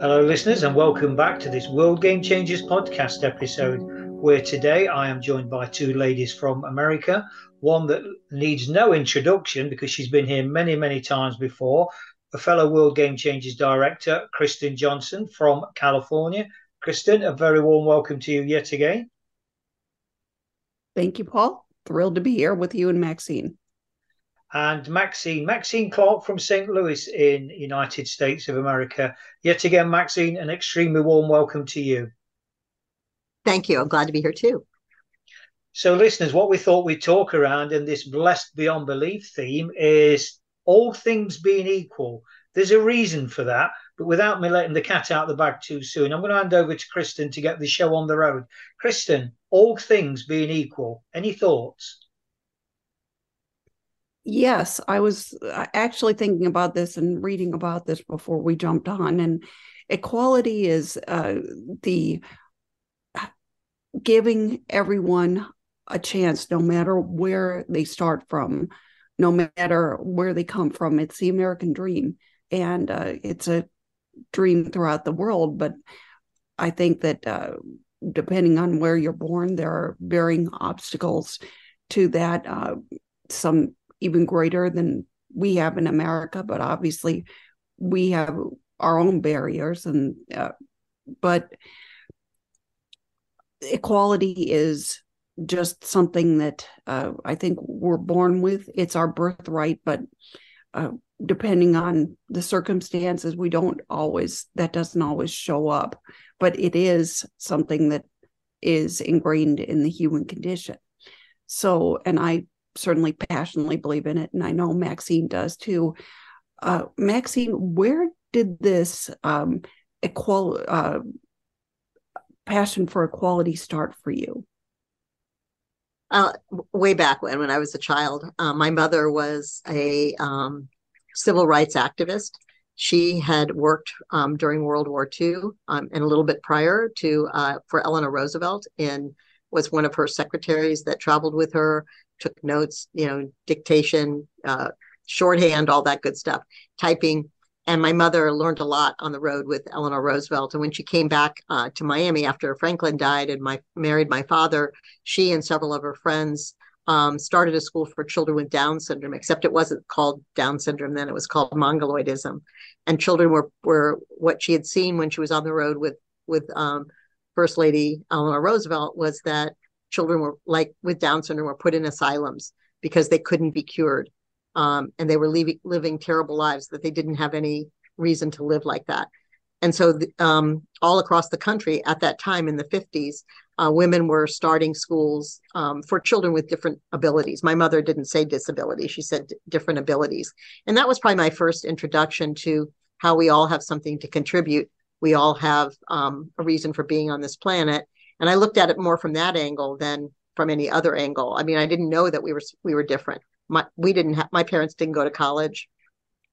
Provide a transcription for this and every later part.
Hello, listeners, and welcome back to this World Game Changers podcast episode, where today I am joined by two ladies from America. One that needs no introduction because she's been here many, many times before. A fellow World Game Changers director, Kristin Johnson from California. Kristin, a very warm welcome to you yet again. Thank you, Paul. Thrilled to be here with you and Maxine and Maxine, Maxine Clark from St. Louis in United States of America. Yet again, Maxine, an extremely warm welcome to you. Thank you. I'm glad to be here too. So, listeners, what we thought we'd talk around in this blessed beyond belief theme is all things being equal. There's a reason for that, but without me letting the cat out the bag too soon, I'm going to hand over to Kristin to get the show on the road. Kristin, all things being equal, any thoughts? Yes, I was uh, actually thinking about this and reading about this before we jumped on. And equality is uh, the uh, giving everyone a chance, no matter where they start from, no matter where they come from. It's the American dream. And uh, it's a dream throughout the world. But I think that uh, depending on where you're born, there are varying obstacles to that. Uh, some even greater than we have in America, but obviously we have our own barriers and uh, but equality is just something that uh, I think we're born with. It's our birthright, but uh, depending on the circumstances, we don't always, that doesn't always show up, but it is something that is ingrained in the human condition. So, and I certainly passionately believe in it, and I know Maxine does too. Uh, Maxine, where did this um, equal uh, passion for equality start for you? Uh, way back when, when I was a child, uh, my mother was a um, civil rights activist. She had worked um, during World War II um, and a little bit prior to uh, for Eleanor Roosevelt and was one of her secretaries that traveled with her took notes, you know, dictation, uh, shorthand, all that good stuff, typing. And my mother learned a lot on the road with Eleanor Roosevelt. And when she came back uh, to Miami after Franklin died and my married my father, she and several of her friends um, started a school for children with Down syndrome. Except it wasn't called Down syndrome then; it was called mongoloidism. And children were were what she had seen when she was on the road with with um, First Lady Eleanor Roosevelt was that children were like with Down syndrome were put in asylums because they couldn't be cured. Um, and they were leaving, living terrible lives that they didn't have any reason to live like that. And so, the, um, all across the country at that time in the 50s, uh, women were starting schools um, for children with different abilities. My mother didn't say disability, she said d- different abilities. And that was probably my first introduction to how we all have something to contribute. We all have um, a reason for being on this planet and I looked at it more from that angle than from any other angle. I mean, I didn't know that we were we were different. My we didn't have my parents didn't go to college.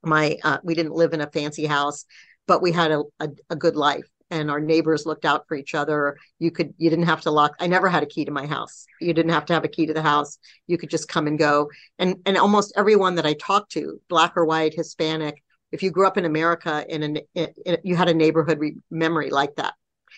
My uh, we didn't live in a fancy house, but we had a, a, a good life and our neighbors looked out for each other. You could you didn't have to lock. I never had a key to my house. You didn't have to have a key to the house. You could just come and go. And and almost everyone that I talked to, black or white, Hispanic, if you grew up in America in an in, you had a neighborhood re- memory like that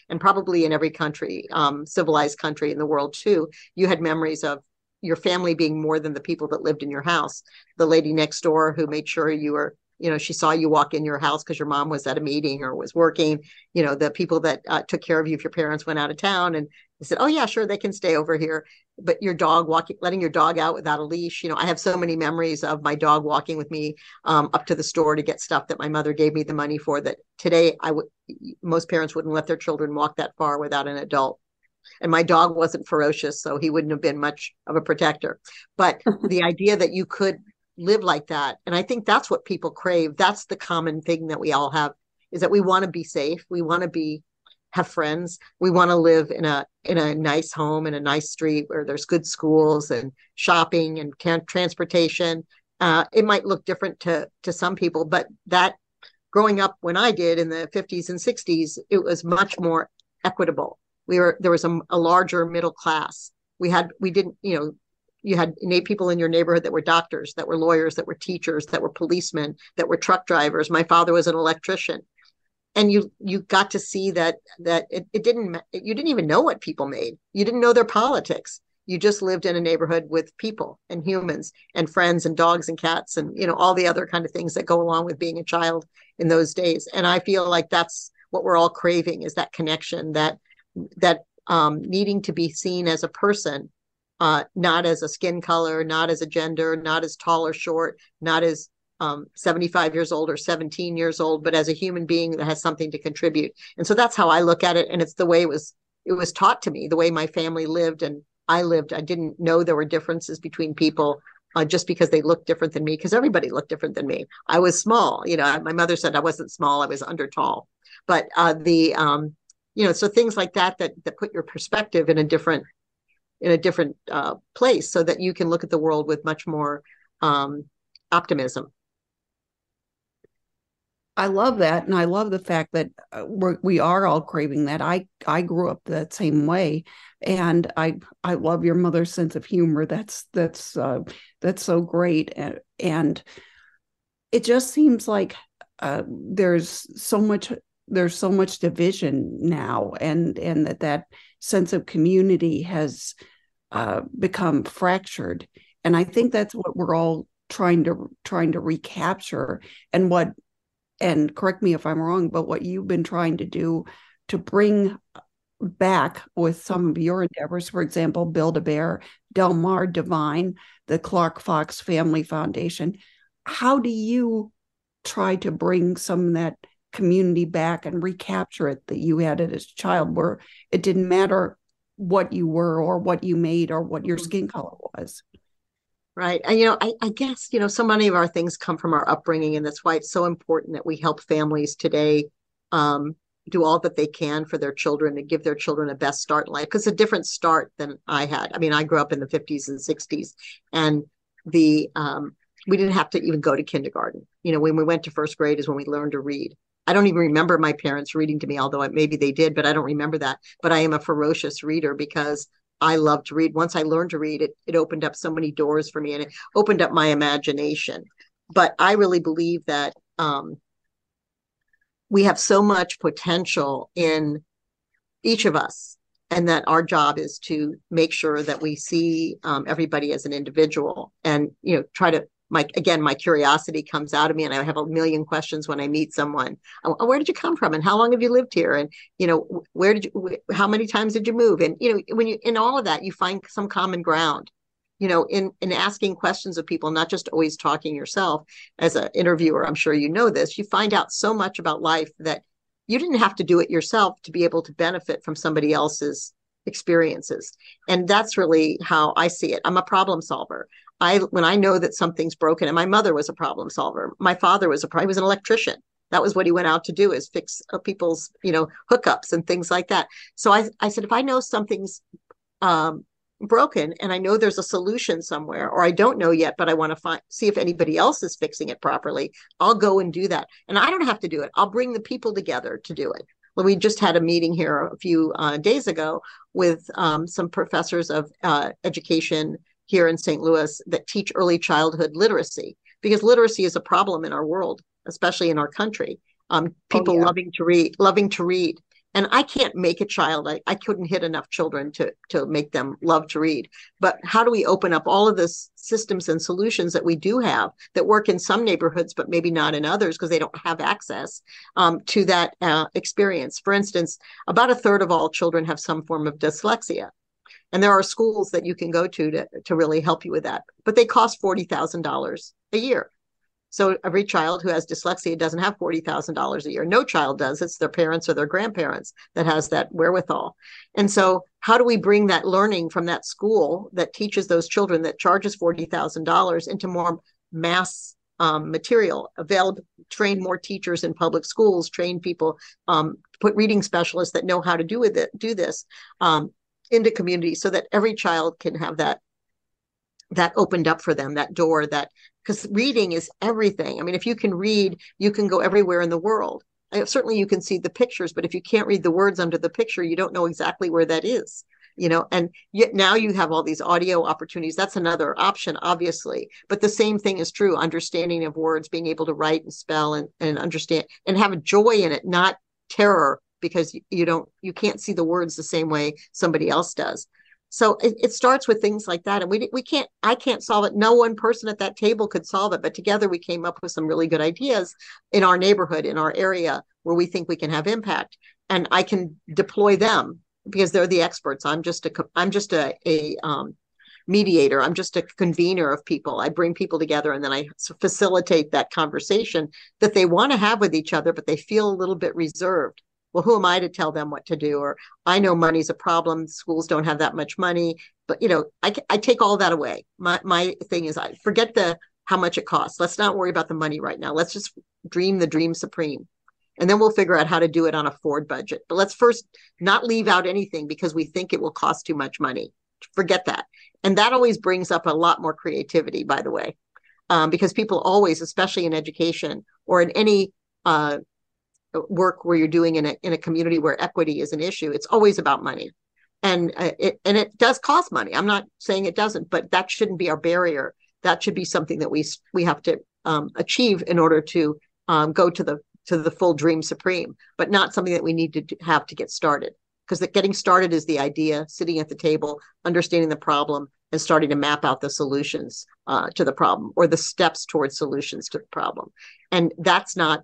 and probably in every country, um, civilized country in the world too, you had memories of your family being more than the people that lived in your house. The lady next door who made sure you were you know she saw you walk in your house because your mom was at a meeting or was working you know the people that uh, took care of you if your parents went out of town and they said oh yeah sure they can stay over here. But your dog walking letting your dog out without a leash you know i have so many memories of my dog walking with me um, up to the store to get stuff that my mother gave me the money for that today i would most parents wouldn't let their children walk that far without an adult. And my dog wasn't ferocious so he wouldn't have been much of a protector. But the idea that you could live like that and i think that's what people crave that's the common thing that we all have is that we want to be safe we want to be have friends. We want to live in a in a nice home in a nice street where there's good schools and shopping and can, transportation. Uh, it might look different to to some people but that growing up when i did in the 50s and 60s it was much more equitable. We were there was a, a larger middle class. We had we didn't you know you had people in your neighborhood that were doctors that were lawyers that were teachers that were policemen that were truck drivers. My father was an electrician and you you got to see that that it, it didn't you didn't even know what people made. You didn't know their politics. You just lived in a neighborhood with people and humans and friends and dogs and cats and you know all the other kind of things that go along with being a child in those days. And i feel like that's what we're all craving is that connection that that um, needing to be seen as a person uh, not as a skin color not as a gender not as tall or short not as um, 75 years old or 17 years old, but as a human being that has something to contribute. And so that's how I look at it. And it's the way it was it was taught to me, the way my family lived and I lived. I didn't know there were differences between people uh, just because they looked different than me, because everybody looked different than me. I was small, you know. My mother said I wasn't small; I was under tall. But uh, the, um, you know, so things like that that that put your perspective in a different in a different uh, place, so that you can look at the world with much more um, optimism. I love that, and I love the fact that uh, we're, we are all craving that. I I grew up that same way, and I I love your mother's sense of humor. That's that's uh, that's so great, and, and it just seems like uh, there's so much there's so much division now, and and that that sense of community has uh, become fractured, and I think that's what we're all trying to trying to recapture, and what and correct me if I'm wrong, but what you've been trying to do to bring back with some of your endeavors, for example, Build a Bear, Delmar Divine, the Clark Fox Family Foundation. How do you try to bring some of that community back and recapture it that you had as a child, where it didn't matter what you were or what you made or what your mm-hmm. skin color was? Right. And, you know, I, I, guess, you know, so many of our things come from our upbringing. And that's why it's so important that we help families today um, do all that they can for their children and give their children a best start in life. Because a different start than I had. I mean, I grew up in the 50s and 60s, and the, um, we didn't have to even go to kindergarten. You know, when we went to first grade is when we learned to read. I don't even remember my parents reading to me, although maybe they did, but I don't remember that. But I am a ferocious reader because I love to read. Once I learned to read, it it opened up so many doors for me, and it opened up my imagination. But I really believe that um, we have so much potential in each of us, and that our job is to make sure that we see um, everybody as an individual, and you know, try to my again my curiosity comes out of me and i have a million questions when i meet someone. Oh, oh where did you come from? And how long have you lived here? And you know where did you how many times did you move? And you know when you in all of that you find some common ground you know in in asking questions of people not just always talking yourself. As an interviewer i'm sure you know this you find out so much about life that you didn't have to do it yourself to be able to benefit from somebody else's experiences. And that's really how i see it. I'm a problem solver I when I know that something's broken, and my mother was a problem solver. My father was a he was an electrician. That was what he went out to do is fix uh, people's you know hookups and things like that. So I I said if I know something's um, broken and I know there's a solution somewhere, or I don't know yet, but I want to find see if anybody else is fixing it properly, I'll go and do that. And I don't have to do it. I'll bring the people together to do it. Well, we just had a meeting here a few uh, days ago with um, some professors of uh, education here in St. Louis that teach early childhood literacy because literacy is a problem in our world, especially in our country. Um, oh, people oh, yeah. loving to read, loving to read. And I can't make a child. I, I couldn't hit enough children to to make them love to read. But how do we open up all of the systems and solutions that we do have that work in some neighborhoods, but maybe not in others because they don't have access um, to that uh, experience? For instance, about a third of all children have some form of dyslexia. And there are schools that you can go to to, to really help you with that. But they cost $40,000 a year. So every child who has dyslexia doesn't have $40,000 a year. No child does. It's their parents or their grandparents that has that wherewithal. And so how do we bring that learning from that school that teaches those children that charges $40,000 into more mass um, material available, train more teachers in public schools, train people, um, put reading specialists that know how to do with it, do this um, into communities so that every child can have that that opened up for them that door that because reading is everything. I mean if you can read you can go everywhere in the world. Certainly you can see the pictures but if you can't read the words under the picture you don't know exactly where that is you know and yet now you have all these audio opportunities. That's another option obviously but the same thing is true understanding of words being able to write and spell and, and understand and have a joy in it not terror because you, don't you can't see the words the same way somebody else does. So it, it, starts with things like that and we we can't i can't solve it. No one person at that table could solve it but together we came up with some really good ideas in our neighborhood in our area where we think we can have impact and i can deploy them because they're the experts. I'm just a i'm just a, a um, mediator. I'm just a convener of people. I bring people together and then i facilitate that conversation that they want to have with each other but they feel a little bit reserved well, who am I to tell them what to do? Or I know money's a problem. Schools don't have that much money. But, you know, I, I take all that away. My, my thing is I forget the how much it costs. Let's not worry about the money right now. Let's just dream the dream supreme. And then we'll figure out how to do it on a Ford budget. But let's first not leave out anything because we think it will cost too much money. Forget that. And that always brings up a lot more creativity, by the way, um, because people always, especially in education or in any uh, work where you're doing in a in a community where equity is an issue, it's always about money, and uh, it and it does cost money. I'm not saying it doesn't, but that shouldn't be our barrier. That should be something that we we have to um, achieve in order to um, go to the to the full dream supreme, but not something that we need to have to get started. Because getting started is the idea, sitting at the table, understanding the problem, and starting to map out the solutions uh, to the problem or the steps towards solutions to the problem. And that's not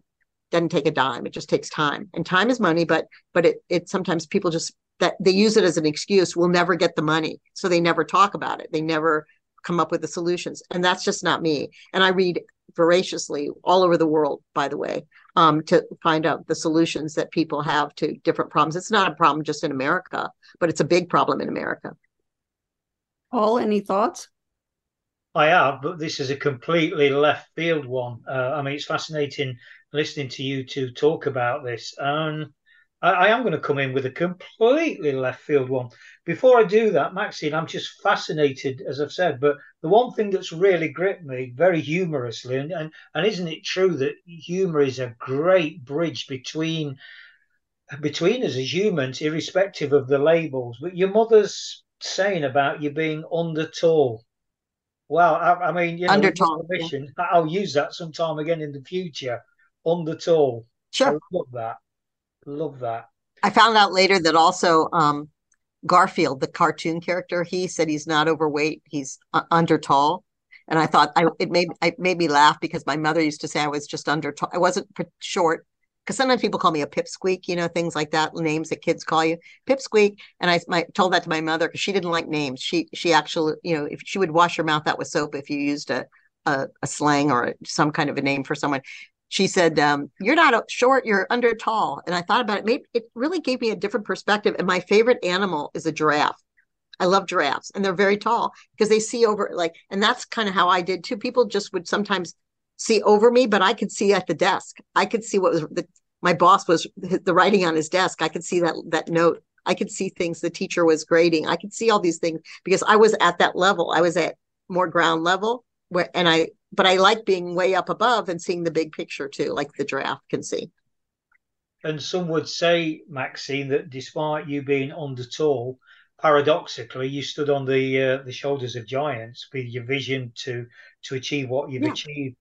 doesn't take a dime. It just takes time. And time is money, but but it it sometimes people just that they use it as an excuse. We'll never get the money. So they never talk about it. They never come up with the solutions. And that's just not me. And I read voraciously all over the world, by the way, um, to find out the solutions that people have to different problems. It's not a problem just in America, but it's a big problem in America. Paul, any thoughts? I have, but this is a completely left field one. Uh, I mean, it's fascinating listening to you two talk about this. Um, I, I am going to come in with a completely left field one. Before I do that, Maxine, I'm just fascinated, as I've said, but the one thing that's really gripped me very humorously, and, and, and isn't it true that humor is a great bridge between between us as humans, irrespective of the labels? But your mother's saying about you being under tall. Well, I, I mean, you know, under tall. Yeah. I'll use that sometime again in the future tall. Sure. I love that. Love that. I found out later that also um, Garfield, the cartoon character, he said he's not overweight, he's uh, under tall. And I thought I, it made it made me laugh because my mother used to say I was just under tall. I wasn't short because sometimes people call me a pipsqueak, you know, things like that, names that kids call you, pipsqueak. And I my, told that to my mother because she didn't like names. She she actually, you know, if she would wash her mouth out with soap if you used a a, a slang or some kind of a name for someone she said, um, "You're not short, you're under tall." And I thought about it. Maybe it really gave me a different perspective. And my favorite animal is a giraffe. I love giraffes, and they're very tall because they see over. Like, and that's kind of how I did too. People just would sometimes see over me, but I could see at the desk. I could see what was the my boss was the writing on his desk. I could see that that note. I could see things the teacher was grading. I could see all these things because I was at that level. I was at more ground level where, and I but I like being way up above and seeing the big picture too, like the giraffe can see. And some would say, Maxine, that despite you being under tall, paradoxically, you stood on the uh, the shoulders of giants with your vision to to achieve what you've yeah. achieved.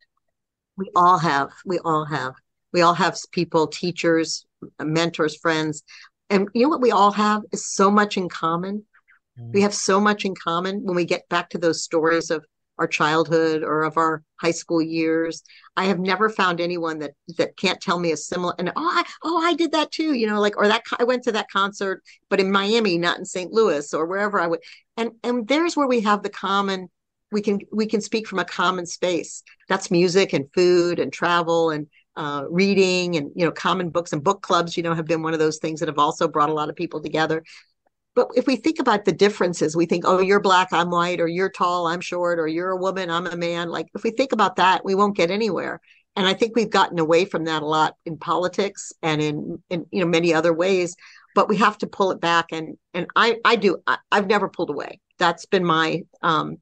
We all have. We all have. We all have people, teachers, mentors, friends, and you know what we all have is so much in common. Mm. We have so much in common when we get back to those stories of our childhood or of our high school years. I have never found anyone that that can't tell me a similar and oh I, oh I did that too, you know, like or that I went to that concert, but in Miami, not in St. Louis or wherever I would. And and there's where we have the common. We can we can speak from a common space. That's music and food and travel and uh, reading and you know common books and book clubs. You know have been one of those things that have also brought a lot of people together but if we think about the differences, we think, oh, you're black, I'm white, or you're tall, I'm short, or you're a woman, I'm a man. Like if we think about that, we won't get anywhere. And I think we've gotten away from that a lot in politics and in in you know many other ways. But we have to pull it back, and and I I do I, I've never pulled away. That's been my um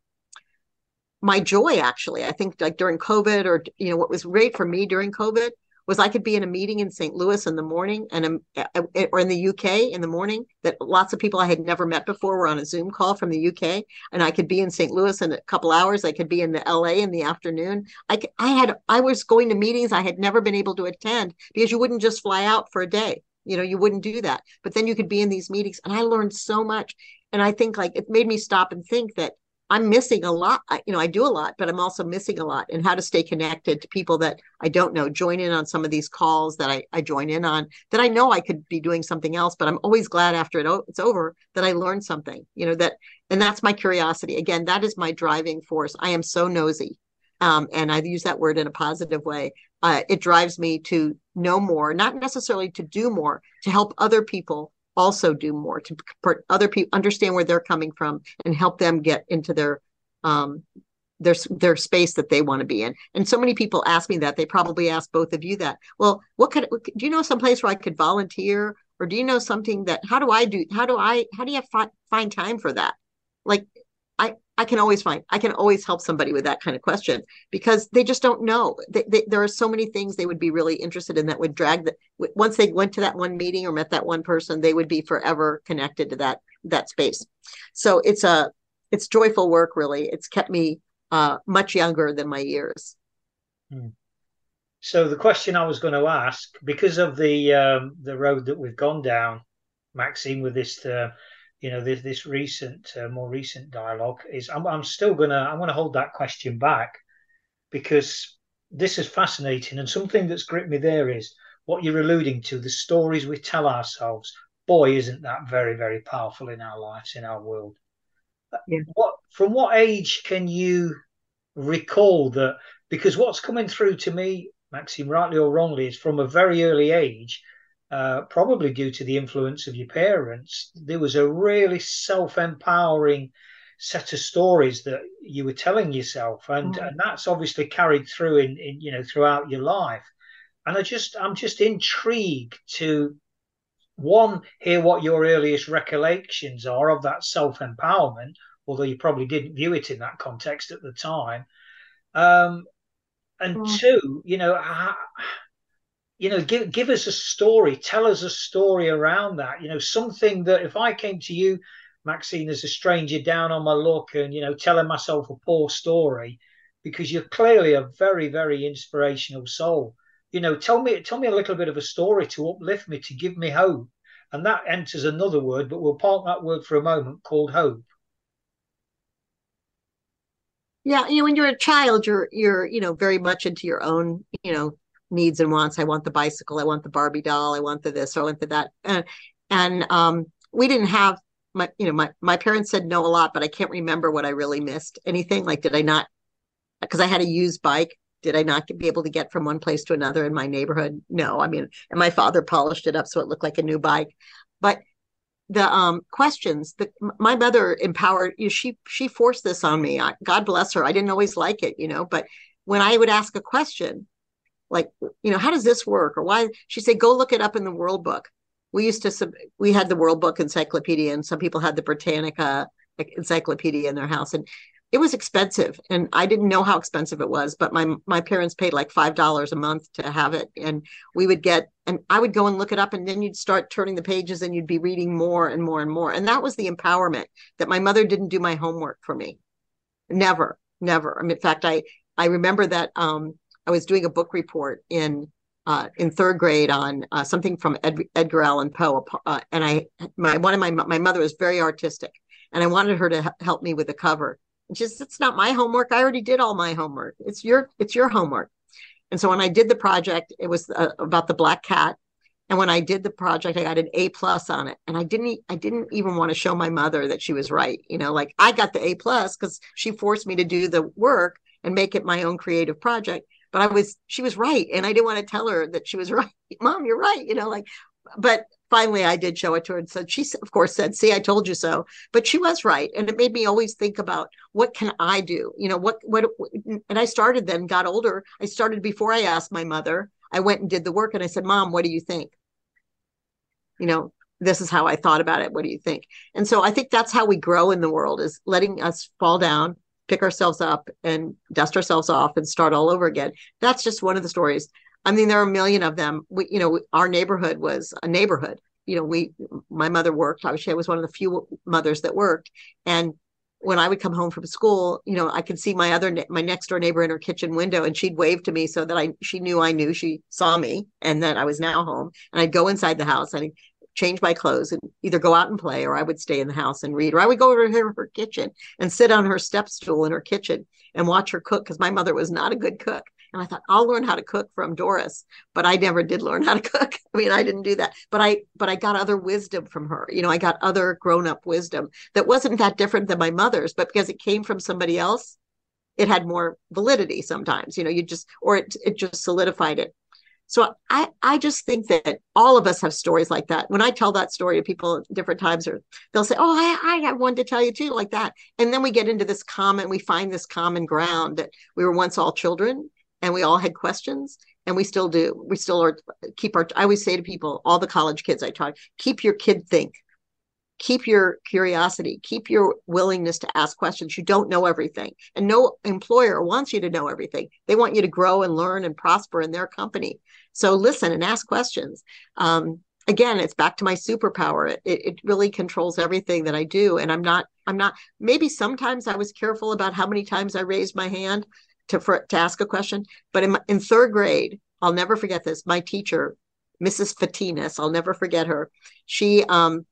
my joy actually. I think like during COVID or you know what was great for me during COVID was I could be in a meeting in St. Louis in the morning and um, or in the UK in the morning that lots of people I had never met before were on a Zoom call from the UK and I could be in St. Louis in a couple hours I could be in the LA in the afternoon I I had I was going to meetings I had never been able to attend because you wouldn't just fly out for a day you know you wouldn't do that but then you could be in these meetings and I learned so much and I think like it made me stop and think that I'm missing a lot. I, you know, I do a lot, but I'm also missing a lot and how to stay connected to people that I don't know, join in on some of these calls that I, I join in on that I know I could be doing something else, but I'm always glad after it, it's over that I learned something, you know, that, and that's my curiosity. Again, that is my driving force. I am so nosy. Um, and I use that word in a positive way. Uh, it drives me to know more, not necessarily to do more, to help other people also do more to other people understand where they're coming from and help them get into their um their their space that they want to be in. And so many people ask me that. They probably ask both of you that. Well, what could do you know some place where I could volunteer or do you know something that how do I do how do I how do you fi- find time for that? Like I can always find I can always help somebody with that kind of question because they just don't know. They, they, there are so many things they would be really interested in that would drag that once they went to that one meeting or met that one person, they would be forever connected to that that space. So it's a it's joyful work. Really, it's kept me uh, much younger than my years. Hmm. So the question I was going to ask, because of the um, the road that we've gone down, Maxine, with this. Uh, you know this this recent uh, more recent dialogue is I'm, I'm still gonna I'm gonna hold that question back because this is fascinating and something that's gripped me there is what you're alluding to the stories we tell ourselves boy isn't that very very powerful in our lives in our world yeah. what from what age can you recall that because what's coming through to me maxine rightly or wrongly is from a very early age uh, probably due to the influence of your parents, there was a really self empowering set of stories that you were telling yourself, and, mm. and that's obviously carried through in, in you know throughout your life. And I just I'm just intrigued to one hear what your earliest recollections are of that self empowerment, although you probably didn't view it in that context at the time. Um, and mm. two, you know, how, you know give give us a story tell us a story around that. You know something that if i came to you maxine as a stranger down on my luck and you know telling myself a poor story because you're clearly a very very inspirational soul you know tell me tell me a little bit of a story to uplift me to give me hope. And that enters another word but we'll park that word for a moment called hope. Yeah you know when you're a child you're you're you know very much into your own you know needs and wants. I want the bicycle. I want the Barbie doll. I want the this. Or I want the that. And, and um, we didn't have my, you know, my my parents said no a lot, but I can't remember what I really missed. Anything like did I not? Because I had a used bike. Did I not be able to get from one place to another in my neighborhood? No. I mean, and my father polished it up so it looked like a new bike. But the um, questions that my mother empowered you know, she she forced this on me I, god bless her i didn't always like it you know but when i would ask a question like you know how does this work? Or why she said go look it up in the world book. We used to we had the world book encyclopedia and some people had the britannica encyclopedia in their house and it was expensive and i didn't know how expensive it was but my my parents paid like five dollars a month to have it and we would get and i would go and look it up and then you'd start turning the pages and you'd be reading more and more and more and that was the empowerment that my mother didn't do my homework for me. Never never. I mean, in fact i i remember that um I was doing a book report in uh, in third grade on uh, something from Ed, Edgar Allan Poe, uh, and I my one of my my mother was very artistic, and I wanted her to help me with the cover. And she said, "It's not my homework. I already did all my homework. It's your it's your homework." And so when I did the project, it was uh, about the black cat. And when I did the project, I got an A plus on it, and I didn't I didn't even want to show my mother that she was right. You know, like I got the A plus because she forced me to do the work and make it my own creative project but I was she was right, and I didn't want to tell her that she was right. Mom, you're right. You know, like, but finally I did show it to her and said, she of course said, see, I told you so. But she was right. And it made me always think about what can I do? You know, what, what, and I started then, got older. I started before I asked my mother. I went and did the work and I said, Mom, what do you think? You know, this is how I thought about it. What do you think? And so I think that's how we grow in the world is letting us fall down, pick ourselves up and dust ourselves off and start all over again. That's just one of the stories. I mean, there are a million of them. We, you know, our neighborhood was a neighborhood. You know, we, my mother worked. Obviously, I was one of the few mothers that worked. And when I would come home from school, you know, I could see my other, my next door neighbor in her kitchen window, and she'd wave to me so that I, she knew I knew she saw me, and that I was now home. And I'd go inside the house and I'd change my clothes and either go out and play, or I would stay in the house and read, or I would go over to her, kitchen and sit on her step stool in her kitchen and watch her cook because my mother was not a good cook. And I thought I'll learn how to cook from Doris, but I never did learn how to cook. I mean, I didn't do that. But I but I got other wisdom from her. You know, I got other grown-up wisdom that wasn't that different than my mother's, but because it came from somebody else, it had more validity sometimes. You know, you just or it it just solidified it. So I I just think that all of us have stories like that. When I tell that story to people at different times, or they'll say, "Oh, I, I have one to tell you too," like that. And then we get into this common, we find this common ground that we were once all children, and we all had questions and we still do. We still are keep our i always say to people all the college kids i talk keep your kid think. Keep your curiosity. Keep your willingness to ask questions. You don't know everything. And no employer wants you to know everything. They want you to grow and learn and prosper in their company so listen and ask questions um, again it's back to my superpower it, it really controls everything that i do and i'm not i'm not maybe sometimes i was careful about how many times i raised my hand to for, to ask a question. But in, in third grade, I'll never forget this. My teacher, Mrs. Fatinas, I'll never forget her. She um,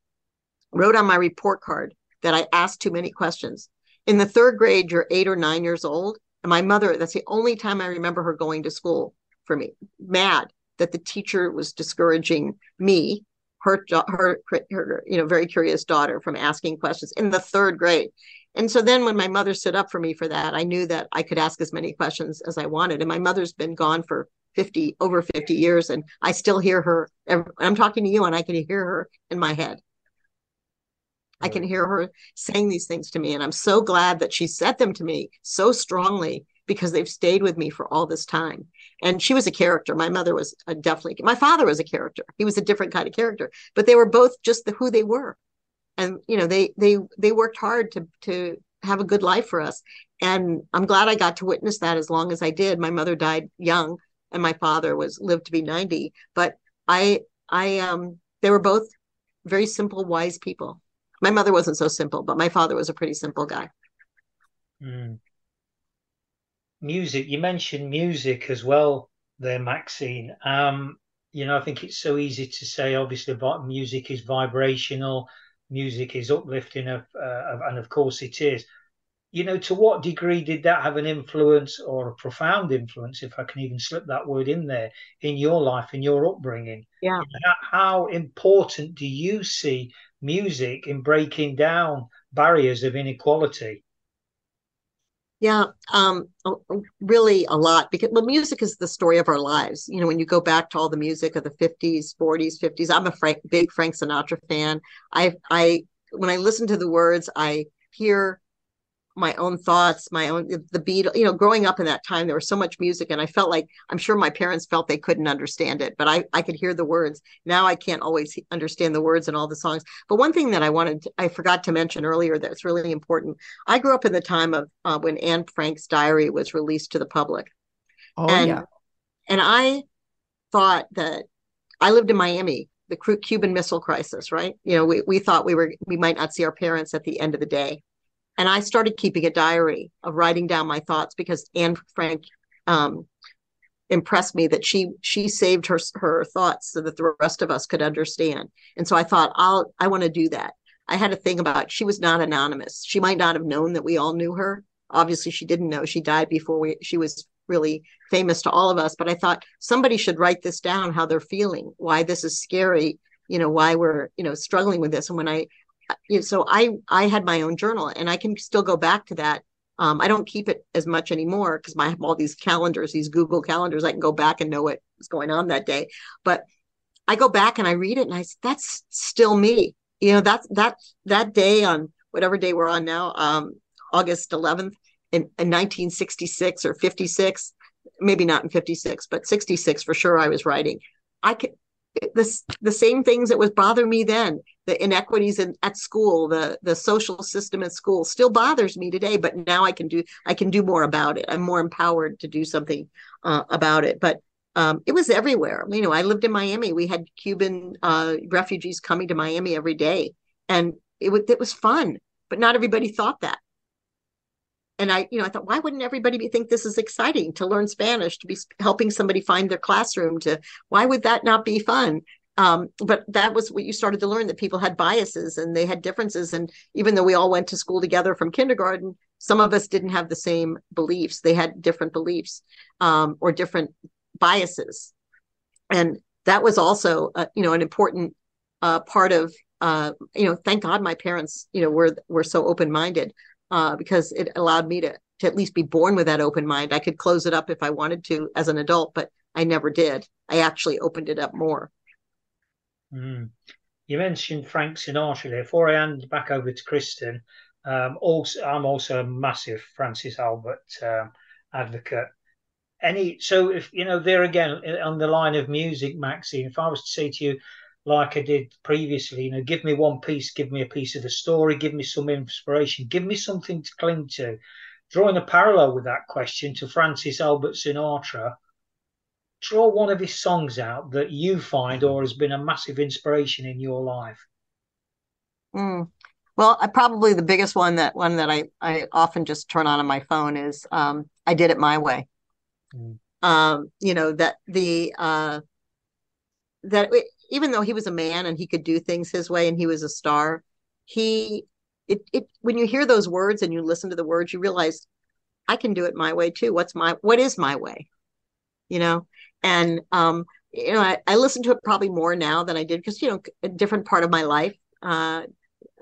wrote on my report card that I asked too many questions. In the third grade, you're eight or nine years old. And my mother, that's the only time I remember her going to school for me, mad that the teacher was discouraging me, her, her, her, you know, very curious daughter from asking questions in the third grade. And so then when my mother stood up for me for that, I knew that I could ask as many questions as I wanted. And my mother's been gone for 50, over 50 years, and I still hear her. I'm talking to you, and I can hear her in my head. I can hear her saying these things to me. And I'm so glad that she said them to me so strongly because they've stayed with me for all this time. And she was a character. My mother was a definitely, my father was a character. He was a different kind of character, but they were both just the, who they were and you know they they they worked hard to to have a good life for us and i'm glad i got to witness that as long as i did my mother died young and my father was lived to be 90 but i i um they were both very simple wise people my mother wasn't so simple but my father was a pretty simple guy mm. Music you mentioned music as well there maxine um you know i think it's so easy to say obviously about music is vibrational music is uplifting, of, uh, and of course it is. You know, to what degree did that have an influence or a profound influence, if I can even slip that word in there, in your life, in your upbringing? Yeah. How important do you see music in breaking down barriers of inequality? Yeah, um, really a lot because well, music is the story of our lives. You know, when you go back to all the music of the '50s, '40s, '50s, I'm a Frank, big Frank Sinatra fan. I, I, when I listen to the words, I hear my own thoughts, my own the Beatles. You know, growing up in that time, there was so much music, and I felt like I'm sure my parents felt they couldn't understand it, but I I could hear the words. Now I can't always understand the words and all the songs. But one thing that I wanted, I forgot to mention earlier that's really important. I grew up in the time of uh, when Anne Frank's diary was released to the public. Oh and, yeah. And I thought that I lived in Miami the Cuban Missile Crisis, right? You know, we, we thought we were we might not see our parents at the end of the day, and I started keeping a diary of writing down my thoughts because Anne Frank um, impressed me that she she saved her her thoughts so that the rest of us could understand. And so I thought I'll I want to do that. I had a thing about she was not anonymous. She might not have known that we all knew her. Obviously, she didn't know. She died before we she was really famous to all of us. But I thought somebody should write this down, how they're feeling, why this is scary, you know, why we're you know struggling with this. And when I so I I had my own journal, and I can still go back to that. Um, I don't keep it as much anymore because I have all these calendars, these Google calendars. I can go back and know what was going on that day. But I go back and I read it and I that's still me. You know, that's that that day on whatever day we're on now, um, August 11th in, in 1966 or 56, maybe not in 56, but 66 for sure I was writing. I could the, the same things that was bother me then the inequities in, at school the the social system at school still bothers me today but now i can do i can do more about it. I'm more empowered to do something uh, about it. But um, it was everywhere. You know i lived in miami. We had cuban uh, refugees coming to miami every day. And it, w- it was fun but not everybody thought that and I, you know, I thought, why wouldn't everybody be, think this is exciting to learn Spanish, to be helping somebody find their classroom? To why would that not be fun? Um, but that was what you started to learn that people had biases and they had differences. And even though we all went to school together from kindergarten, some of us didn't have the same beliefs. They had different beliefs um, or different biases, and that was also, uh, you know, an important uh, part of, uh, you know, thank God my parents, you know, were were so open minded uh, because it allowed me to to at least be born with that open mind. I could close it up if I wanted to as an adult, but I never did. I actually opened it up more. Mm. You mentioned Frank Sinatra there. Before I hand back over to Kristin, um, also I'm also a massive Francis Albert um, advocate. Any so if you know there again on the line of music, Maxine. If I was to say to you, like I did previously. You know, give me one piece, give me a piece of the story, give me some inspiration, give me something to cling to. Drawing a parallel with that question to Francis Albert Sinatra, draw one of his songs out that you find or has been a massive inspiration in your life. Mm. Well, I, probably the biggest one that one that I I often just turn on on my phone is um, "I Did It My Way." Mm. Um, you know that the uh, that it, even though he was a man and he could do things his way and he was a star, he it it when you hear those words and you listen to the words, you realize I can do it my way too. What's my what is my way? You know, and um, you know, I, I listen to it probably more now than I did because you know, a different part of my life. Uh,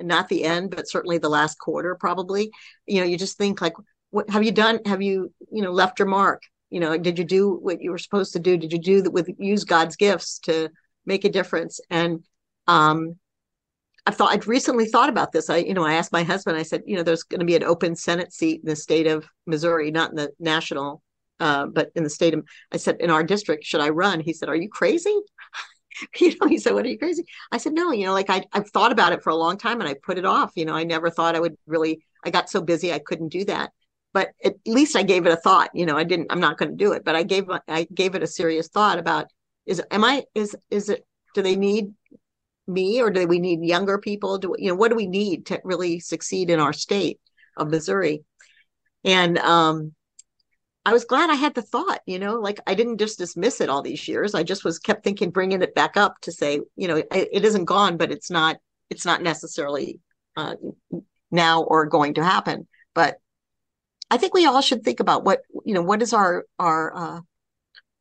not the end, but certainly the last quarter, probably. You know, you just think like, what have you done? Have you, you know, left your mark? You know, did you do what you were supposed to do? Did you do that with use God's gifts to make a difference. And um, I thought I'd recently thought about this. I, you know, I asked my husband. I said, you know, there's going to be an open Senate seat in the state of Missouri, not in the national, uh, but in the state of. I said, in our district, should I run? He said, Are you crazy? you know, he said, What are you crazy? I said, No, you know, like I, I've thought about it for a long time and I put it off. You know, I never thought I would really. I got so busy I couldn't do that. But at least I gave it a thought. You know, I didn't. I'm not going to do it, but I gave I gave it a serious thought about is am I is is it do they need me or do we need younger people? Do you know what do we need to really succeed in our state of Missouri? And um I was glad I had the thought, you know, like I didn't just dismiss it all these years. I just was kept thinking, bringing it back up to say, you know, it, it isn't gone, but it's not, it's not necessarily uh, now or going to happen. But I think we all should think about what, you know, what is our our uh,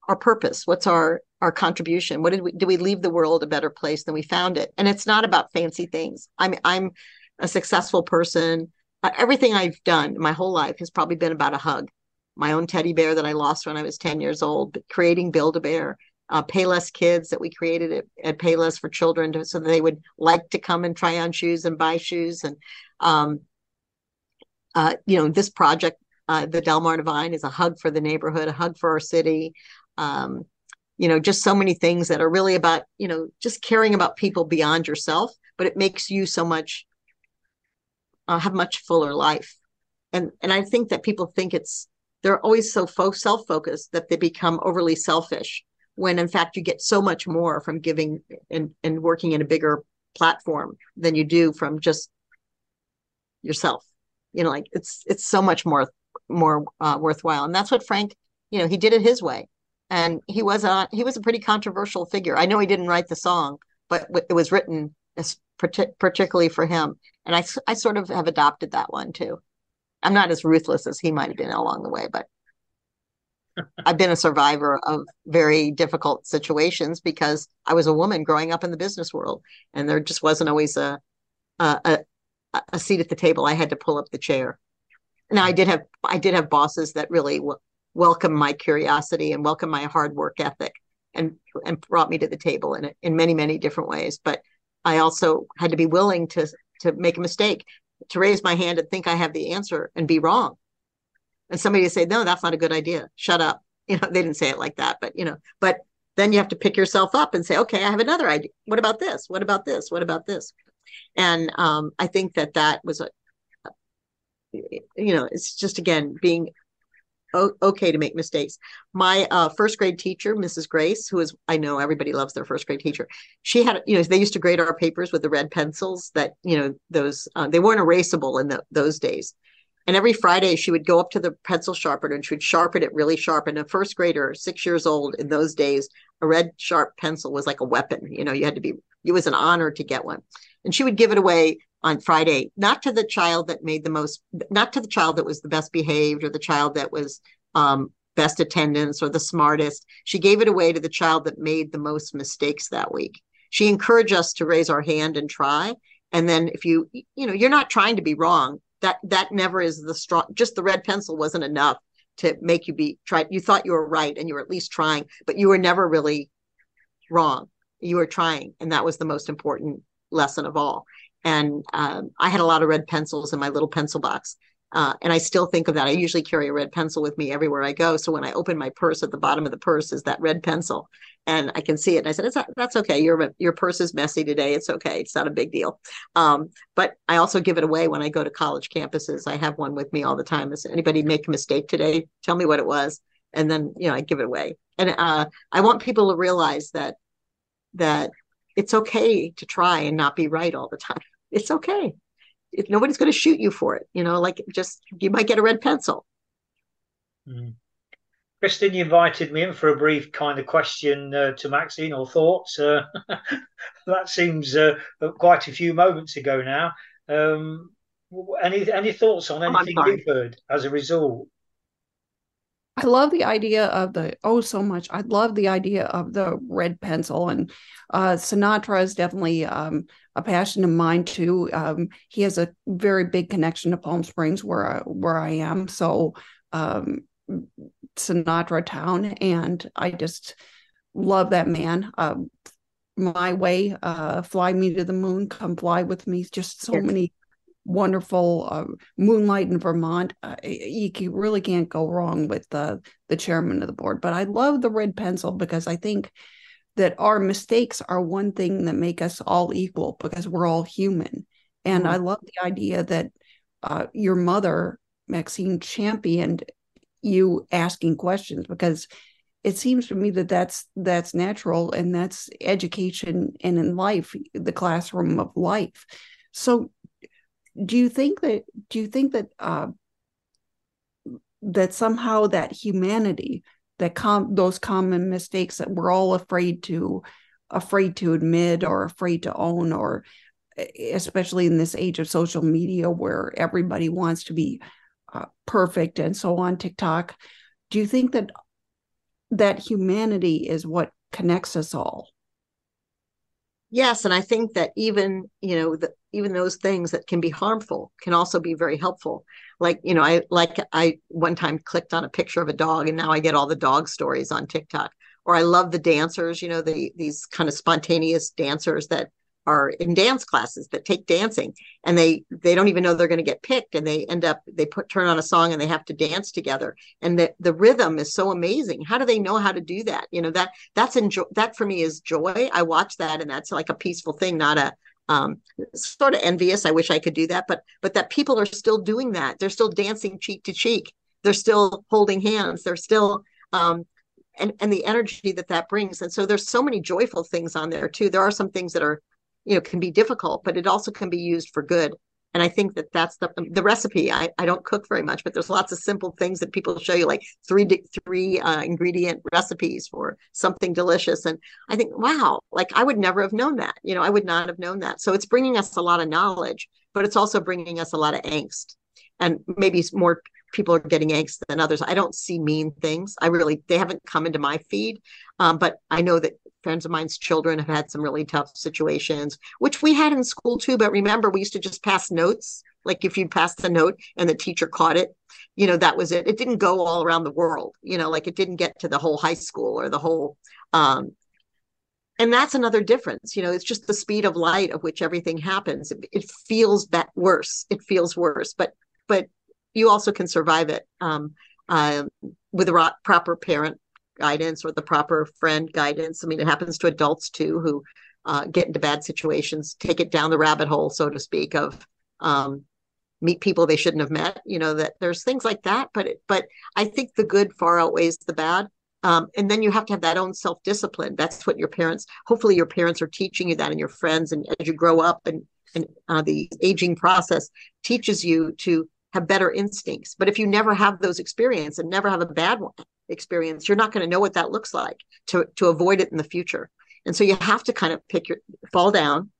our purpose? What's our our contribution? What did we do? We leave the world a better place than we found it, and it's not about fancy things. I'm I'm a successful person. Uh, everything I've done my whole life has probably been about a hug. My own teddy bear that I lost when I was ten years old, creating Build a Bear, uh, Payless Kids that we created at, at Payless for children, to, so they would like to come and try on shoes and buy shoes, and um, uh, you know this project uh, the Delmar Divine is a hug for the neighborhood, a hug for our city, um, you know just so many things that are really about you know just caring about people beyond yourself but it makes you so much uh, have much fuller life. And and i think that people think it's they're always so fo- self-focused that they become overly selfish when in fact you get so much more from giving and and working in a bigger platform than you do from just yourself. You know like it's it's so much more more uh, worthwhile. And that's what frank you know he did it his way and he was a he was a pretty controversial figure. I know he didn't write the song, but it was written as, particularly for him, and I I sort of have adopted that one too. I'm not as ruthless as he might have been along the way, but I've been a survivor of very difficult situations because I was a woman growing up in the business world, and there just wasn't always a a, a seat at the table. I had to pull up the chair. Now I did have I did have bosses that really welcome my curiosity and welcome my hard work ethic and and brought me to the table in in many many different ways. But i also had to be willing to to make a mistake to raise my hand and think i have the answer and be wrong. And somebody to say no that's not a good idea. Shut up. You know they didn't say it like that but you know but then you have to pick yourself up and say okay i have another idea what about this? What about this? What about this? And um, i think that that was a you know it's just again being okay to make mistakes. My uh, first grade teacher, Mrs. Grace, who is I know everybody loves their first grade teacher. She had you know they used to grade our papers with the red pencils that you know those uh, they weren't erasable in the, those days. And every Friday she would go up to the pencil sharpener and she would sharpen it really sharp. And a first grader, six years old in those days, a red sharp pencil was like a weapon. You know, you had to be it was an honor to get one. And she would give it away on Friday, not to the child that made the most, not to the child that was the best behaved or the child that was um, best attendance or the smartest. She gave it away to the child that made the most mistakes that week. She encouraged us to raise our hand and try. And then if you, you know, you're not trying to be wrong. That that never is the strong. Just the red pencil wasn't enough to make you be try. You thought you were right and you were at least trying, but you were never really wrong. You were trying, and that was the most important lesson of all. And um, I had a lot of red pencils in my little pencil box. Uh, and I still think of that. I usually carry a red pencil with me everywhere I go. So when I open my purse, at the bottom of the purse is that red pencil, and I can see it. And I said, "It's that's okay. Your your purse is messy today. It's okay. It's not a big deal." Um, but I also give it away when I go to college campuses. I have one with me all the time. Does anybody make a mistake today? Tell me what it was, and then you know I give it away. And uh, I want people to realize that that it's okay to try and not be right all the time. It's okay. If nobody's going to shoot you for it, you know, like just you might get a red pencil. Mm. Kristin, you invited me in for a brief kind of question uh, to Maxine or thoughts. Uh, that seems uh, quite a few moments ago now. Um, any any thoughts on anything oh, you've heard as a result? I love the idea of the oh so much. I love the idea of the red pencil, and uh, Sinatra is definitely um, a passion of mine too. Um, he has a very big connection to Palm Springs, where I, where I am. So um, Sinatra town, and I just love that man. Um, my way, uh, fly me to the moon, come fly with me. Just so many wonderful uh, moonlight in Vermont. Uh, you, you, really can't go wrong with the the chairman of the board. But I love the red pencil because I think that our mistakes are one thing that make us all equal because we're all human. And mm-hmm. I love the idea that uh, your mother Maxine championed you asking questions because it seems to me that that's that's natural and that's education and in life the classroom of life so do you think that do you think that uh, that somehow that humanity that com- those common mistakes that we're all afraid to afraid to admit or afraid to own or especially in this age of social media where everybody wants to be uh, perfect and so on tiktok do you think that that humanity is what connects us all yes and i think that even you know the, even those things that can be harmful can also be very helpful. Like you know i like i one time clicked on a picture of a dog and now i get all the dog stories on tiktok. Or i love the dancers you know the these kind of spontaneous dancers that are in dance classes that take dancing and they they don't even know they're going to get picked and they end up they put turn on a song and they have to dance together. And the the rhythm is so amazing. How do they know how to do that? You know that that's enjoy that for me is joy. I watch that and that's like a peaceful thing not a um, sort of envious. I wish i could do that but but that people are still doing that. They're still dancing cheek to cheek. They're still holding hands. They're still um, and and the energy that that brings. And so there's so many joyful things on there too. There are some things that are you know can be difficult but it also can be used for good. And i think that that's the the recipe. I, I don't cook very much but there's lots of simple things that people show you like three three uh, ingredient recipes for something delicious. And i think wow like i would never have known that you know i would not have known that. So it's bringing us a lot of knowledge but it's also bringing us a lot of angst. And maybe more people are getting angst than others. I don't see mean things. I really they haven't come into my feed, um, but I know that friends of mine's children have had some really tough situations, which we had in school too. But remember, we used to just pass notes. Like if you passed the note and the teacher caught it you know that was it. It didn't go all around the world you know like it didn't get to the whole high school or the whole um and that's another difference you know it's just the speed of light of which everything happens. It, it feels that worse. It feels worse but but you also can survive it um, uh, with a proper parent guidance or the proper friend guidance. I mean it happens to adults too who uh, get into bad situations take it down the rabbit hole so to speak of um, meet people they shouldn't have met you know that there's things like that. But it, but i think the good far outweighs the bad. Um, and then you have to have that own self discipline that's what your parents hopefully your parents are teaching you that and your friends and as you grow up and and uh, the aging process teaches you to have better instincts. But if you never have those experiences and never have a bad one experience you're not going to know what that looks like to to avoid it in the future. And so you have to kind of pick your fall down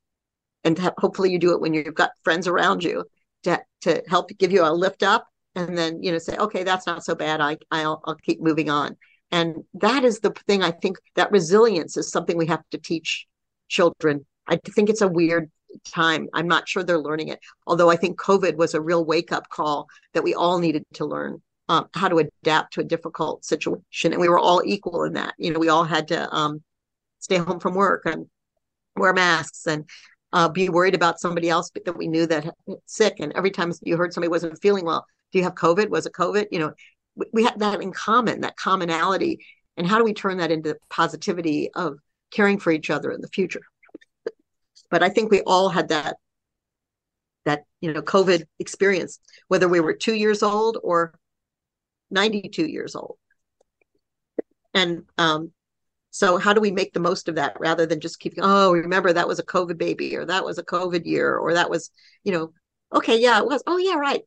and have, hopefully you do it when you've got friends around you to to help give you a lift up and then you know say okay that's not so bad. I i'll, I'll keep moving on. And that is the thing i think that resilience is something we have to teach children. I think it's a weird time. I'm not sure they're learning it although i think covid was a real wake up call that we all needed to learn um, how to adapt to a difficult situation and we were all equal in that you know we all had to um, stay home from work and wear masks and uh, be worried about somebody else that we knew that sick. And every time you heard somebody wasn't feeling well, do you have COVID? Was it COVID? You know, we, we had that in common, that commonality. And how do we turn that into positivity of caring for each other in the future? But I think we all had that that you know COVID experience, whether we were two years old or 92 years old. And um, so how do we make the most of that rather than just keep, oh, remember that was a COVID baby or that was a COVID year or that was, you know, okay, yeah, it was. Oh, yeah, right.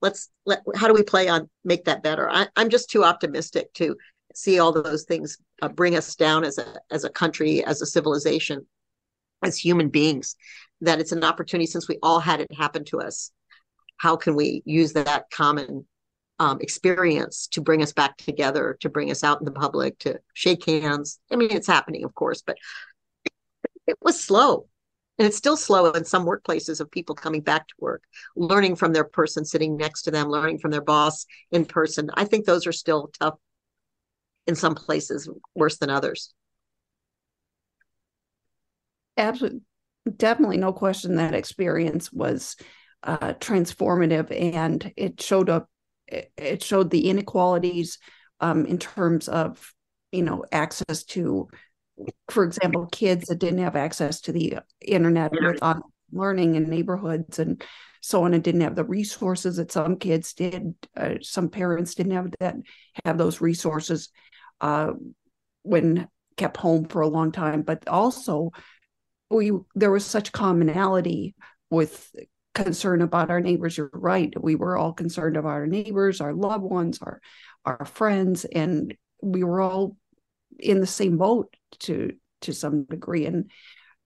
Let's let, how do we play on make that better? I, I'm just too optimistic to see all those things uh, bring us down as a as a country, as a civilization, as human beings. That it's an opportunity since we all had it happen to us. How can we use that common um, experience to bring us back together, to bring us out in the public, to shake hands. I mean, it's happening, of course, but it was slow. And it's still slow in some workplaces of people coming back to work, learning from their person sitting next to them, learning from their boss in person. I think those are still tough in some places, worse than others. Absolutely. Definitely no question that experience was uh, transformative and it showed up it showed the inequalities um, in terms of you know access to for example kids that didn't have access to the internet with on learning in neighborhoods and so on and didn't have the resources that some kids did uh, some parents didn't have that have those resources uh, when kept home for a long time. But also we there was such commonality with concern about our neighbors. You're right. We were all concerned about our neighbors, our loved ones, our our friends, and we were all in the same boat to to some degree. And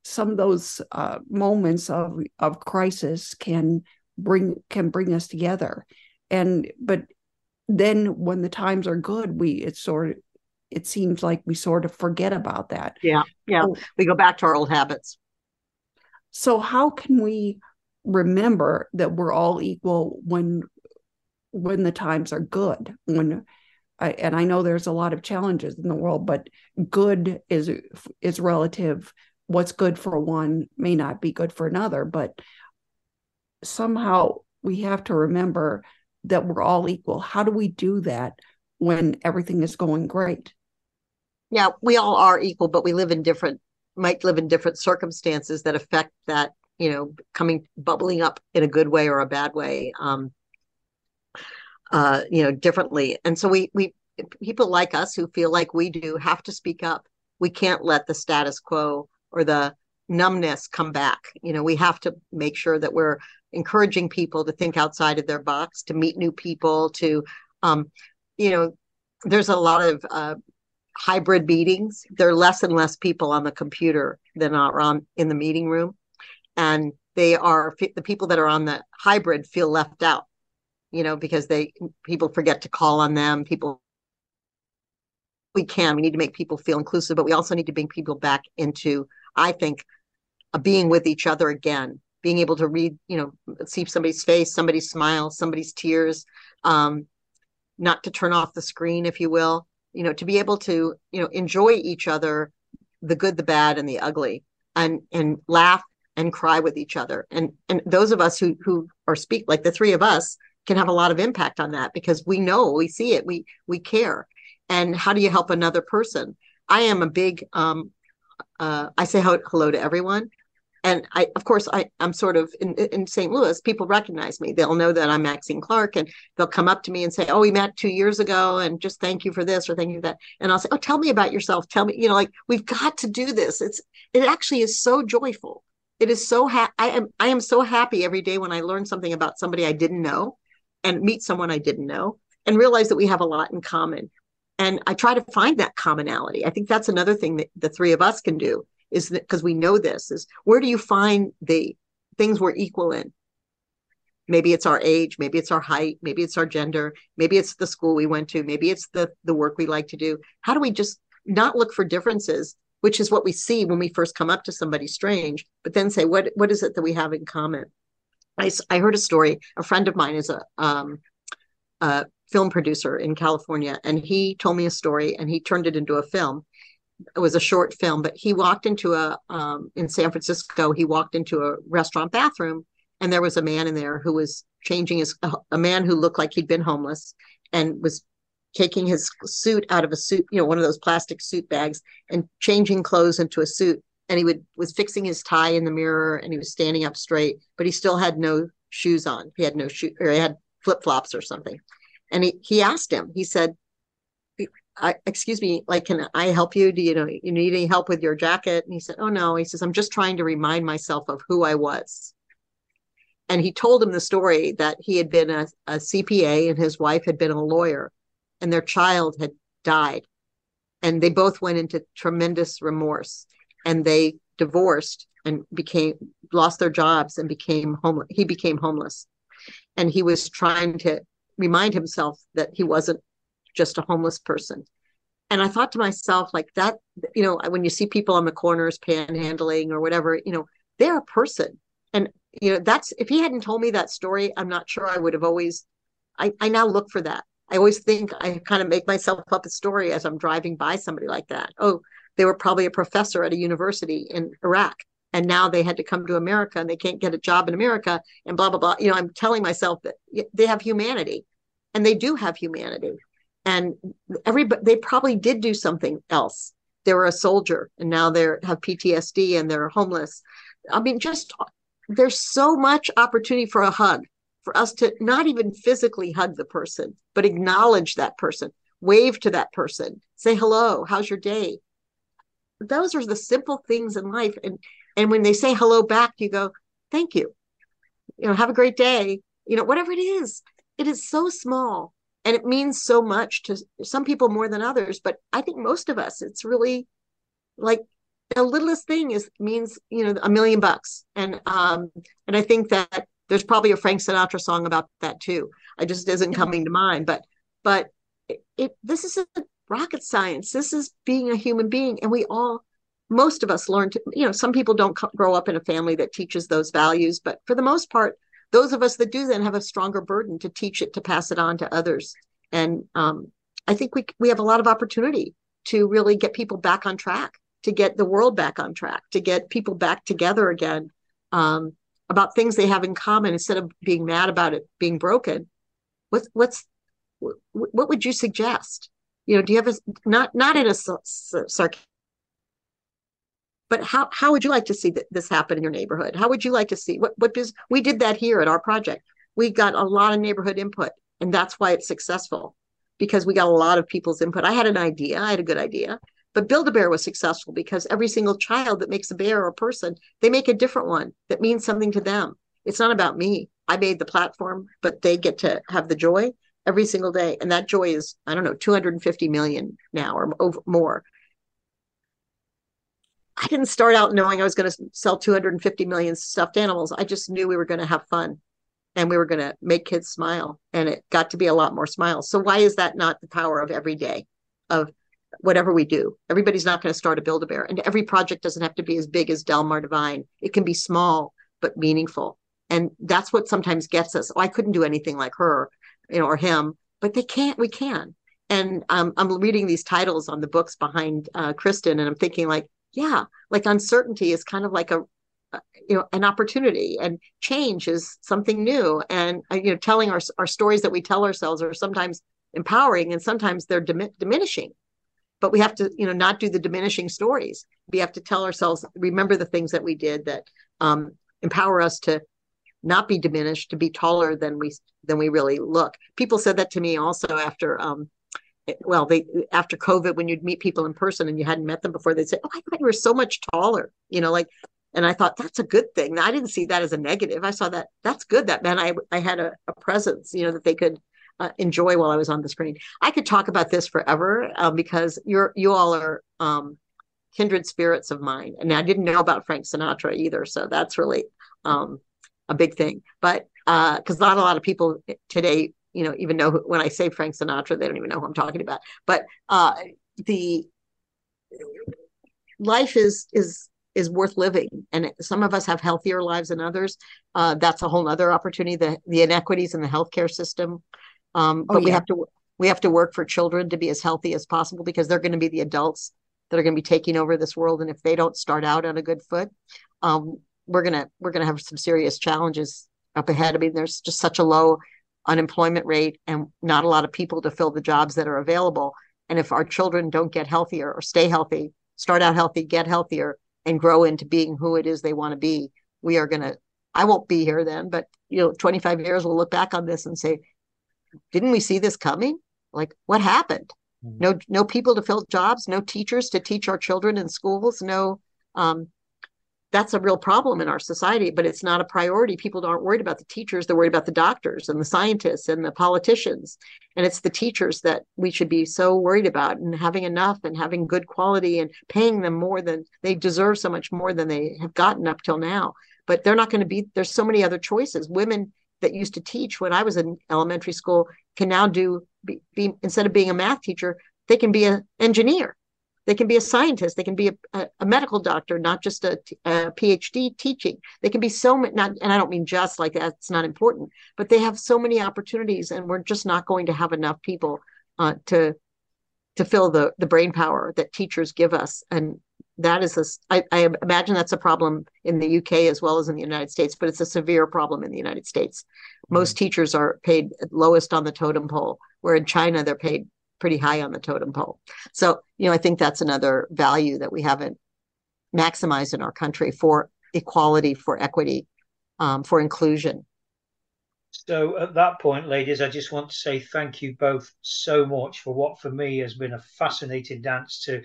some of those uh, moments of of crisis can bring can bring us together. And but then when the times are good, we it's sort of it seems like we sort of forget about that. Yeah, yeah. So, we go back to our old habits. So how can we remember that we're all equal when when the times are good when I, and I know there's a lot of challenges in the world but good is is relative. What's good for one may not be good for another but somehow we have to remember that we're all equal. How do we do that when everything is going great? Yeah we all are equal but we live in different might live in different circumstances that affect that you know coming bubbling up in a good way or a bad way um uh you know differently. And so we we people like us who feel like we do have to speak up. We can't let the status quo or the numbness come back. You know we have to make sure that we're encouraging people to think outside of their box to meet new people to um you know there's a lot of uh hybrid meetings. There are less and less people on the computer than are on in the meeting room and they are the people that are on the hybrid feel left out you know because they people forget to call on them people. We can we need to make people feel inclusive but we also need to bring people back into i think a being with each other again being able to read, you know, see somebody's face, somebody's smile, somebody's tears, um, not to turn off the screen, if you will, you know, to be able to, you know, enjoy each other, the good, the bad, and the ugly, and and laugh and cry with each other. And and those of us who who are speak like the three of us can have a lot of impact on that because we know, we see it, we we care. And how do you help another person? I am a big um uh I say hello to everyone and I, of course, I, I'm sort of in, in St. Louis. People recognize me. They'll know that I'm Maxine Clark, and they'll come up to me and say, "Oh, we met two years ago, and just thank you for this or thank you for that." And I'll say, "Oh, tell me about yourself. Tell me, you know, like we've got to do this. It's it actually is so joyful. It is so ha- I am I am so happy every day when I learn something about somebody I didn't know, and meet someone I didn't know, and realize that we have a lot in common. And I try to find that commonality. I think that's another thing that the three of us can do is because we know this is where do you find the things we're equal in maybe it's our age maybe it's our height maybe it's our gender maybe it's the school we went to maybe it's the the work we like to do how do we just not look for differences which is what we see when we first come up to somebody strange but then say what what is it that we have in common i, I heard a story a friend of mine is a um a film producer in california and he told me a story and he turned it into a film it was a short film, but he walked into a um, in San Francisco. He walked into a restaurant bathroom, and there was a man in there who was changing his a, a man who looked like he'd been homeless and was taking his suit out of a suit, you know, one of those plastic suit bags, and changing clothes into a suit. And he would was fixing his tie in the mirror, and he was standing up straight, but he still had no shoes on. He had no shoe, or he had flip flops or something. And he he asked him. He said, I, excuse me, like, can I help you? Do you know, you need any help with your jacket? And he said, oh no. He says, I'm just trying to remind myself of who I was. And he told him the story that he had been a, a CPA and his wife had been a lawyer and their child had died. And they both went into tremendous remorse and they divorced and became lost their jobs and became homeless. He became homeless. And he was trying to remind himself that he wasn't just a homeless person. And I thought to myself, like that, you know, when you see people on the corners panhandling or whatever, you know, they're a person. And, you know, that's, if he hadn't told me that story, I'm not sure I would have always, I, I now look for that. I always think I kind of make myself up a story as I'm driving by somebody like that. Oh, they were probably a professor at a university in Iraq and now they had to come to America and they can't get a job in America and blah blah blah. You know, I'm telling myself that they have humanity, and they do have humanity and everybody they probably did do something else they were a soldier and now they have ptsd and they're homeless i mean just there's so much opportunity for a hug for us to not even physically hug the person but acknowledge that person wave to that person say hello how's your day? Those are the simple things in life. And and when they say hello back you go thank you. You know have a great day. You know whatever it is it is so small and it means so much to some people more than others. But i think most of us it's really like the littlest thing is means you know a million bucks. And um and i think that there's probably a frank sinatra song about that too. I just isn't coming to mind but but it, it this is a rocket science. This is being a human being and we all most of us learn to you know some people don't grow up in a family that teaches those values but for the most part those of us that do then have a stronger burden to teach it to pass it on to others. And um, i think we we have a lot of opportunity to really get people back on track to get the world back on track to get people back together again. Um, about things they have in common instead of being mad about it being broken what's what's what would you suggest you know do you have a not not in a sarcastic but how how would you like to see this happen in your neighborhood? How would you like to see what what does we did that here at our project? We got a lot of neighborhood input, and that's why it's successful because we got a lot of people's input. I had an idea, I had a good idea, but Build a Bear was successful because every single child that makes a bear or a person, they make a different one that means something to them. It's not about me. I made the platform, but they get to have the joy every single day. And that joy is, I don't know, 250 million now or over, more. I didn't start out knowing I was going to sell 250 million stuffed animals. I just knew we were going to have fun and we were going to make kids smile. And it got to be a lot more smiles. So, why is that not the power of every day of whatever we do? Everybody's not going to start a Build a Bear. And every project doesn't have to be as big as Delmar Divine, it can be small. but meaningful. And that's what sometimes gets us. Oh, I couldn't do anything like her, you know, or him, but they can't. We can. And um, I'm reading these titles on the books behind uh, Kristin, and I'm thinking like, yeah, like uncertainty is kind of like a, you know, an opportunity, and change is something new. And uh, you know, telling our our stories that we tell ourselves are sometimes empowering, and sometimes they're diminishing but we have to you know not do the diminishing stories. We have to tell ourselves remember the things that we did that um, empower us to not be diminished to be taller than we than we really look. People said that to me also after um, well they after covid when you'd meet people in person and you hadn't met them before they'd say oh i thought you were so much taller you know like and i thought that's a good thing. I didn't see that as a negative. I saw that that's good that meant i i had a, a presence you know that they could uh, enjoy while I was on the screen. I could talk about this forever uh, because you're you all are um, kindred spirits of mine, and I didn't know about Frank Sinatra either, so that's really um, a big thing. But because uh, not a lot of people today, you know, even know who, when I say Frank Sinatra, they don't even know who I'm talking about. But uh, the life is is is worth living and some of us have healthier lives than others uh, that's a whole other opportunity the, the inequities in the healthcare system um, oh, but oh, yeah. we have to we have to work for children to be as healthy as possible because they're going to be the adults that are going to be taking over this world. And if they don't start out on a good foot, um, we're gonna we're gonna have some serious challenges up ahead. I mean, there's just such a low unemployment rate and not a lot of people to fill the jobs that are available. And if our children don't get healthier or stay healthy, start out healthy, get healthier, and grow into being who it is they want to be, we are gonna. I won't be here then, but you know, 25 years we'll look back on this and say, didn't we see this coming? Like, what happened? Mm-hmm. No, no people to fill jobs, no teachers to teach our children in schools, no. Um, that's a real problem in our society, but it's not a priority. People aren't worried about the teachers; they're worried about the doctors and the scientists and the politicians. And it's the teachers that we should be so worried about, and having enough, and having good quality, and paying them more than they deserve, so much more than they have gotten up till now. But they're not going to be. There's so many other choices. Women that used to teach when I was in elementary school can now do be, be instead of being a math teacher, they can be an engineer, they can be a scientist, they can be a, a, a medical doctor, not just a, a, PhD teaching. They can be so many, not, and I don't mean just like that's not important, but they have so many opportunities, and we're just not going to have enough people uh, to to fill the the brain power that teachers give us and that is a I, I imagine that's a problem in the uk as well as in the united states but it's a severe problem in the united states. Mm-hmm. most teachers are paid lowest on the totem pole where in china they're paid pretty high on the totem pole. So you know i think that's another value that we haven't maximized in our country for equality for equity um, for inclusion. So at that point, ladies, I just want to say thank you both so much for what for me has been a fascinating dance to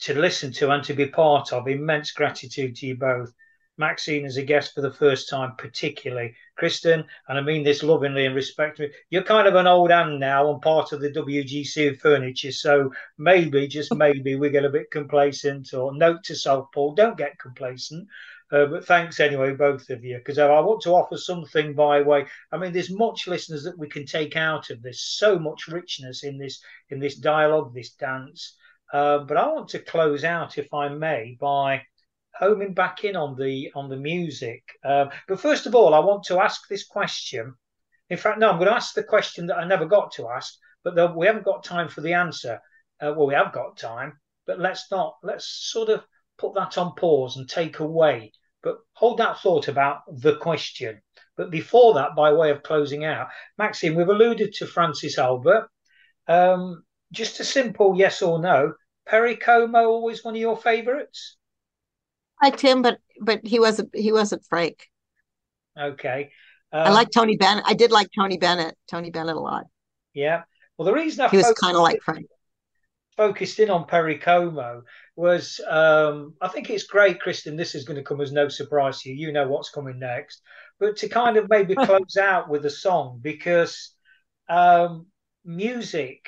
to listen to and to be part of. Immense gratitude to you both. Maxine as a guest for the first time, particularly. Kristin, and I mean this lovingly and respectfully, you're kind of an old hand now and part of the WGC furniture. So maybe, just maybe, we get a bit complacent or note to self, Paul, don't get complacent. Uh, but thanks anyway, both of you, because I want to offer something by way. I mean, there's much listeners that we can take out of this. So much richness in this in this dialogue, this dance. Uh, but I want to close out, if I may, by homing back in on the on the music. Uh, but first of all, I want to ask this question. In fact, no, I'm going to ask the question that I never got to ask, but the, we haven't got time for the answer. Uh, well, we have got time, but let's not. Let's sort of put that on pause and take away. But hold that thought about the question. But before that, by way of closing out, Maxine, we've alluded to Francis Albert. Um, just a simple yes or no. Perry Como always one of your favourites? I liked him, but but he wasn't he wasn't Frank. Okay. Um, I like Tony Bennett. I did like Tony Bennett. Tony Bennett a lot. Yeah. Well, the reason I he was kind of like Frank focused in on Perry Como was um, I think it's great, Kristin. This is going to come as no surprise to you. You know what's coming next, but to kind of maybe close out with a song because um, music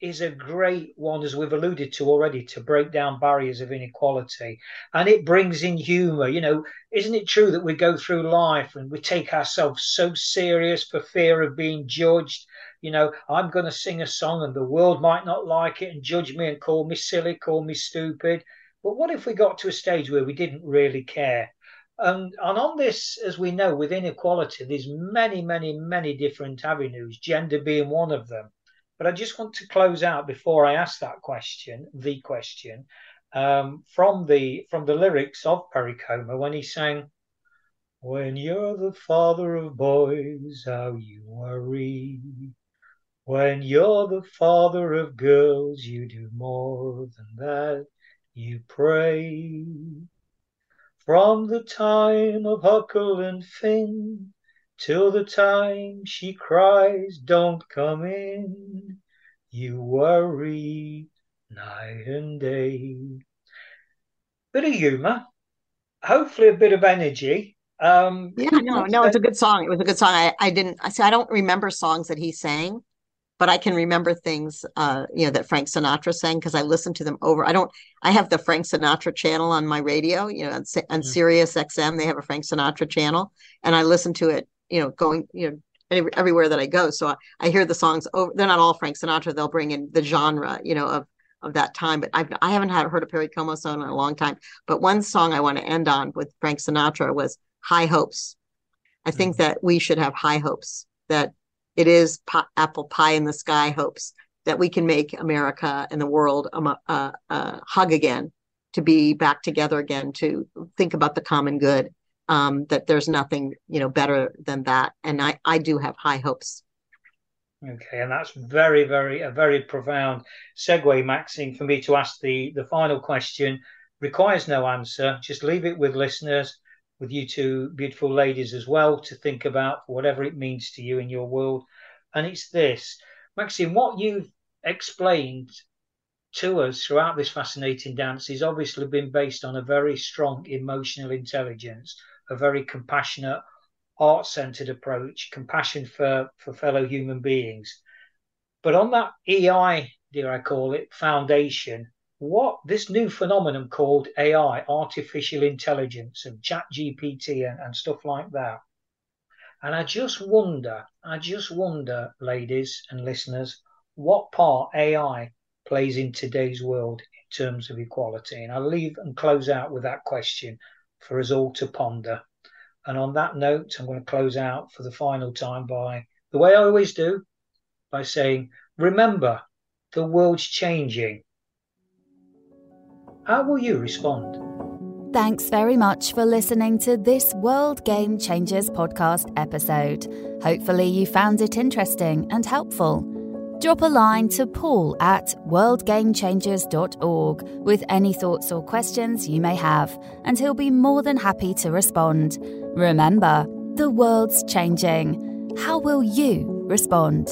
is a great one, as we've alluded to already, to break down barriers of inequality. And it brings in humor. You know, isn't it true that we go through life and we take ourselves so serious for fear of being judged? You know, I'm going to sing a song and the world might not like it and judge me and call me silly, call me stupid. But what if we got to a stage where we didn't really care? And, and on this, as we know, with inequality, there's many, many, many different avenues, gender being one of them. But I just want to close out before I ask that question, the question, um, from the from the lyrics of Perry Como when he sang, "When you're the father of boys, how you worry." When you're the father of girls, you do more than that, you pray. From the time of Huckle and Finn till the time she cries, Don't come in, you worry night and day. Bit of humour, hopefully a bit of energy. Um, yeah, no, no, it's a good song. It was a good song. I, I didn't, I see, I don't remember songs that he sang but I can remember things, uh, you know, that Frank Sinatra sang because I listened to them over. I don't. I have the Frank Sinatra channel on my radio, you know, on, on mm-hmm. Sirius XM. They have a Frank Sinatra channel, and I listen to it, you know, going, you know, everywhere that I go. So I, I hear the songs over. They're not all Frank Sinatra. They'll bring in the genre, you know, of of that time. But I've I haven't had heard a Perry Como song in a long time. But one song I want to end on with Frank Sinatra was "High Hopes." I think mm-hmm. that we should have high hopes that it is apple pie in the sky hopes that we can make America and the world a, a, a hug again, to be back together again, to think about the common good. Um, that there's nothing you know better than that, and I I do have high hopes. Okay, and that's very very a very profound segue, Maxine, for me to ask the the final question. Requires no answer. Just leave it with listeners with you two beautiful ladies as well to think about whatever it means to you in your world. And it's this, Maxine, what you've explained to us throughout this fascinating dance has obviously been based on a very strong emotional intelligence, a very compassionate, art centered approach, compassion for, for fellow human beings. But on that EI, dare I call it, foundation, what this new phenomenon called AI, artificial intelligence, and chat GPT and, and stuff like that. And I just wonder, I just wonder, ladies and listeners, what part AI plays in today's world in terms of equality. And I'll leave and close out with that question for us all to ponder. And on that note, I'm going to close out for the final time by the way I always do by saying, remember, the world's changing how will you respond? Thanks very much for listening to this World Game Changers podcast episode. Hopefully, you found it interesting and helpful. Drop a line to Paul at worldgamechangers.org with any thoughts or questions you may have, and he'll be more than happy to respond. Remember, the world's changing. How will you respond?